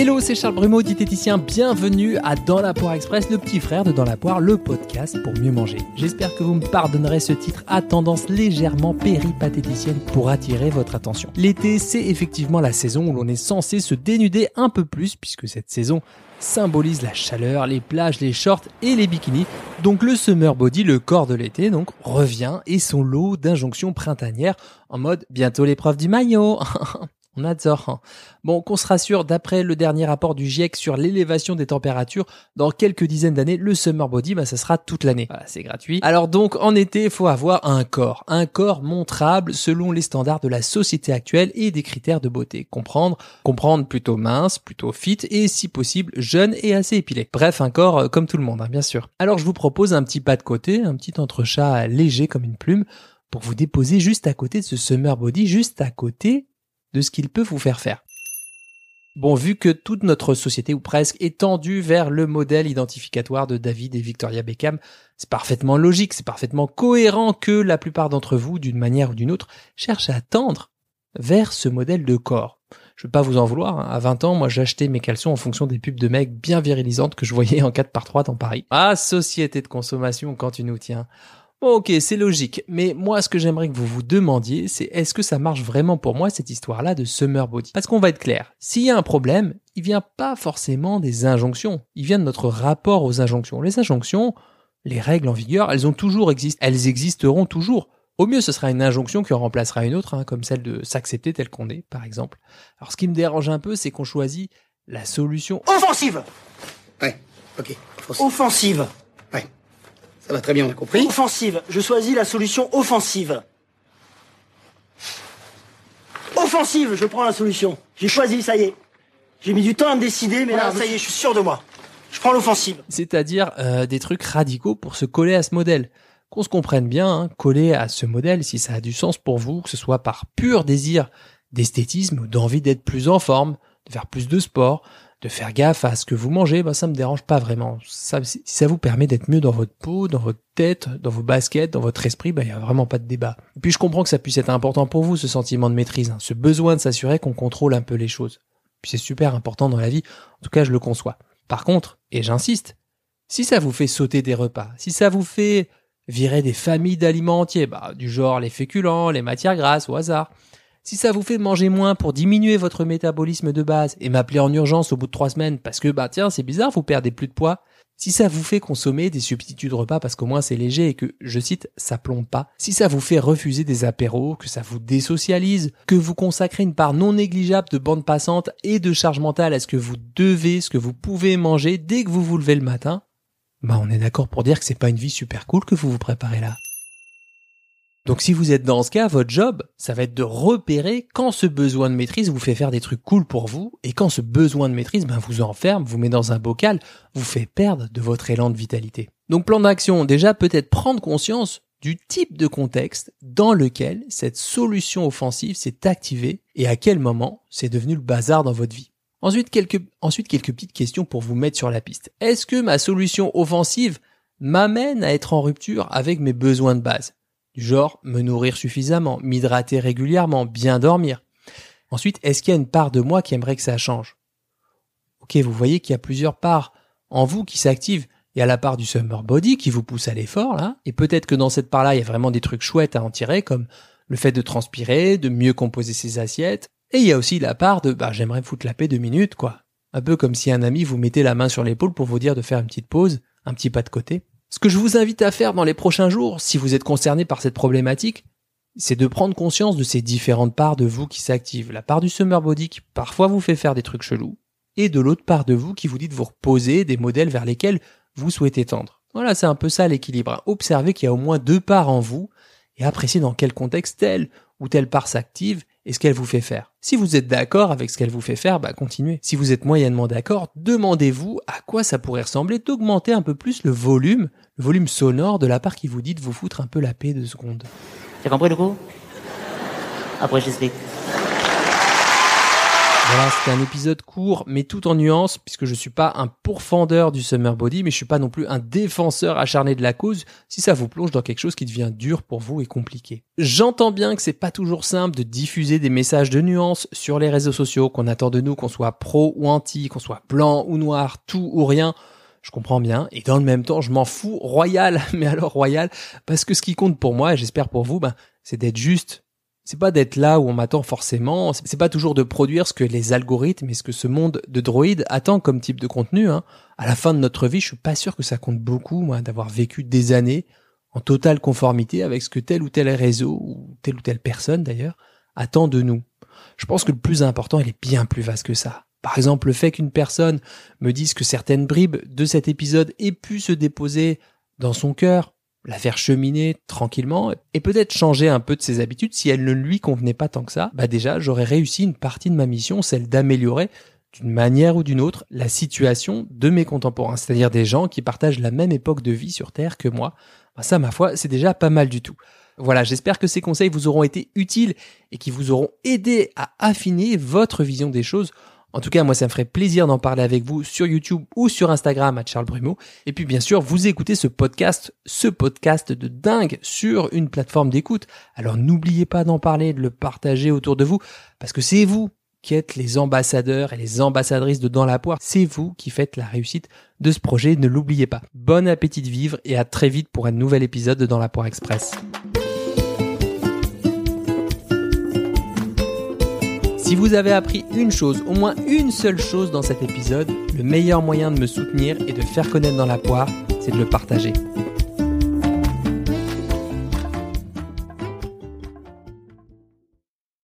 Hello, c'est Charles Brumeau, diététicien. Bienvenue à Dans la Poire Express, le petit frère de Dans la Poire, le podcast pour mieux manger. J'espère que vous me pardonnerez ce titre à tendance légèrement péripatéticienne pour attirer votre attention. L'été, c'est effectivement la saison où l'on est censé se dénuder un peu plus, puisque cette saison symbolise la chaleur, les plages, les shorts et les bikinis. Donc le summer body, le corps de l'été, donc revient et son lot d'injonctions printanières en mode bientôt l'épreuve du maillot. On adore. Bon, qu'on se rassure, d'après le dernier rapport du GIEC sur l'élévation des températures, dans quelques dizaines d'années, le summer body, bah, ça sera toute l'année. Voilà, c'est gratuit. Alors donc, en été, il faut avoir un corps. Un corps montrable selon les standards de la société actuelle et des critères de beauté. Comprendre, comprendre plutôt mince, plutôt fit et si possible jeune et assez épilé. Bref, un corps euh, comme tout le monde, hein, bien sûr. Alors je vous propose un petit pas de côté, un petit entrechat léger comme une plume, pour vous déposer juste à côté de ce summer body, juste à côté ce qu'il peut vous faire faire. Bon, vu que toute notre société, ou presque, est tendue vers le modèle identificatoire de David et Victoria Beckham, c'est parfaitement logique, c'est parfaitement cohérent que la plupart d'entre vous, d'une manière ou d'une autre, cherchent à tendre vers ce modèle de corps. Je veux pas vous en vouloir, hein. à 20 ans, moi j'achetais mes caleçons en fonction des pubs de mecs bien virilisantes que je voyais en 4 par 3 dans Paris. Ah, société de consommation quand tu nous tiens. Bon, ok, c'est logique, mais moi ce que j'aimerais que vous vous demandiez, c'est est-ce que ça marche vraiment pour moi cette histoire-là de summer body? Parce qu'on va être clair, s'il y a un problème, il vient pas forcément des injonctions, il vient de notre rapport aux injonctions. Les injonctions, les règles en vigueur, elles ont toujours existé, elles existeront toujours. Au mieux, ce sera une injonction qui en remplacera une autre, hein, comme celle de s'accepter tel qu'on est, par exemple. Alors ce qui me dérange un peu, c'est qu'on choisit la solution Offensive Ouais, ok. Offensive Ça va très bien, on a compris. Offensive. Je choisis la solution offensive. Offensive, je prends la solution. J'ai choisi, ça y est. J'ai mis du temps à me décider, mais là, ça y est, je suis sûr de moi. Je prends l'offensive. c'est-à-dire euh, des trucs radicaux pour se coller à ce modèle. Qu'on se comprenne bien, hein, coller à ce modèle, si ça a du sens pour vous, que ce soit par pur désir d'esthétisme ou d'envie d'être plus en forme, de faire plus de sport, de faire gaffe à ce que vous mangez, bah, ça me dérange pas vraiment. Ça, si ça vous permet d'être mieux dans votre peau, dans votre tête, dans vos baskets, dans votre esprit, il y a vraiment pas de débat. Et puis je comprends que ça puisse être important pour vous, ce sentiment de maîtrise, hein, ce besoin de s'assurer qu'on contrôle un peu les choses. Puis c'est super important dans la vie, en tout cas je le conçois. Par contre, et j'insiste, si ça vous fait sauter des repas, si ça vous fait virer des familles d'aliments entiers, bah, du genre les féculents, les matières grasses au hasard, si ça vous fait manger moins pour diminuer votre métabolisme de base et m'appeler en urgence au bout de trois semaines parce que bah tiens c'est bizarre vous perdez plus de poids, si ça vous fait consommer des substituts de repas parce qu'au moins c'est léger et que, je cite, ça plombe pas, si ça vous fait refuser des apéros, que ça vous désocialise, que vous consacrez une part non négligeable de bande passante et de charge mentale à ce que vous devez, ce que vous pouvez manger dès que vous vous levez le matin, bah on est d'accord pour dire que c'est pas une vie super cool que vous vous préparez là. Donc si vous êtes dans ce cas, votre job, ça va être de repérer quand ce besoin de maîtrise vous fait faire des trucs cool pour vous et quand ce besoin de maîtrise ben, vous enferme, vous met dans un bocal, vous fait perdre de votre élan de vitalité. Donc plan d'action, déjà peut-être prendre conscience du type de contexte dans lequel cette solution offensive s'est activée et à quel moment c'est devenu le bazar dans votre vie. Ensuite quelques, ensuite, quelques petites questions pour vous mettre sur la piste. Est-ce que ma solution offensive m'amène à être en rupture avec mes besoins de base? Genre me nourrir suffisamment, m'hydrater régulièrement, bien dormir. Ensuite, est-ce qu'il y a une part de moi qui aimerait que ça change? Ok, vous voyez qu'il y a plusieurs parts en vous qui s'activent. Il y a la part du summer body qui vous pousse à l'effort, là, et peut-être que dans cette part-là, il y a vraiment des trucs chouettes à en tirer, comme le fait de transpirer, de mieux composer ses assiettes. Et il y a aussi la part de, bah, j'aimerais me foutre la paix deux minutes, quoi. Un peu comme si un ami vous mettait la main sur l'épaule pour vous dire de faire une petite pause, un petit pas de côté. Ce que je vous invite à faire dans les prochains jours, si vous êtes concerné par cette problématique, c'est de prendre conscience de ces différentes parts de vous qui s'activent. La part du summer body qui parfois vous fait faire des trucs chelous, et de l'autre part de vous qui vous dit de vous reposer des modèles vers lesquels vous souhaitez tendre. Voilà, c'est un peu ça l'équilibre. Observez qu'il y a au moins deux parts en vous, et appréciez dans quel contexte telle ou telle part s'active et ce qu'elle vous fait faire. Si vous êtes d'accord avec ce qu'elle vous fait faire, bah continuez. Si vous êtes moyennement d'accord, demandez-vous à quoi ça pourrait ressembler d'augmenter un peu plus le volume, le volume sonore de la part qui vous dit de vous foutre un peu la paix de secondes. T'as compris le coup Après j'explique. Voilà, c'était un épisode court, mais tout en nuances, puisque je suis pas un pourfendeur du summer body, mais je suis pas non plus un défenseur acharné de la cause, si ça vous plonge dans quelque chose qui devient dur pour vous et compliqué. J'entends bien que c'est pas toujours simple de diffuser des messages de nuances sur les réseaux sociaux, qu'on attend de nous qu'on soit pro ou anti, qu'on soit blanc ou noir, tout ou rien. Je comprends bien, et dans le même temps, je m'en fous royal, mais alors royal, parce que ce qui compte pour moi, et j'espère pour vous, ben, c'est d'être juste, c'est pas d'être là où on m'attend forcément, c'est pas toujours de produire ce que les algorithmes et ce que ce monde de droïdes attend comme type de contenu. Hein. À la fin de notre vie, je suis pas sûr que ça compte beaucoup, moi, d'avoir vécu des années en totale conformité avec ce que tel ou tel réseau, ou telle ou telle personne d'ailleurs, attend de nous. Je pense que le plus important, il est bien plus vaste que ça. Par exemple, le fait qu'une personne me dise que certaines bribes de cet épisode aient pu se déposer dans son cœur, la faire cheminer tranquillement et peut-être changer un peu de ses habitudes si elle ne lui convenait pas tant que ça, bah déjà j'aurais réussi une partie de ma mission, celle d'améliorer d'une manière ou d'une autre la situation de mes contemporains, c'est-à-dire des gens qui partagent la même époque de vie sur Terre que moi. Bah ça, ma foi, c'est déjà pas mal du tout. Voilà, j'espère que ces conseils vous auront été utiles et qui vous auront aidé à affiner votre vision des choses en tout cas, moi, ça me ferait plaisir d'en parler avec vous sur YouTube ou sur Instagram à Charles Brumeau. Et puis, bien sûr, vous écoutez ce podcast, ce podcast de dingue sur une plateforme d'écoute. Alors, n'oubliez pas d'en parler, de le partager autour de vous, parce que c'est vous qui êtes les ambassadeurs et les ambassadrices de Dans la Poire. C'est vous qui faites la réussite de ce projet. Ne l'oubliez pas. Bon appétit de vivre et à très vite pour un nouvel épisode de Dans la Poire Express. Si vous avez appris une chose, au moins une seule chose dans cet épisode, le meilleur moyen de me soutenir et de faire connaître dans la poire, c'est de le partager.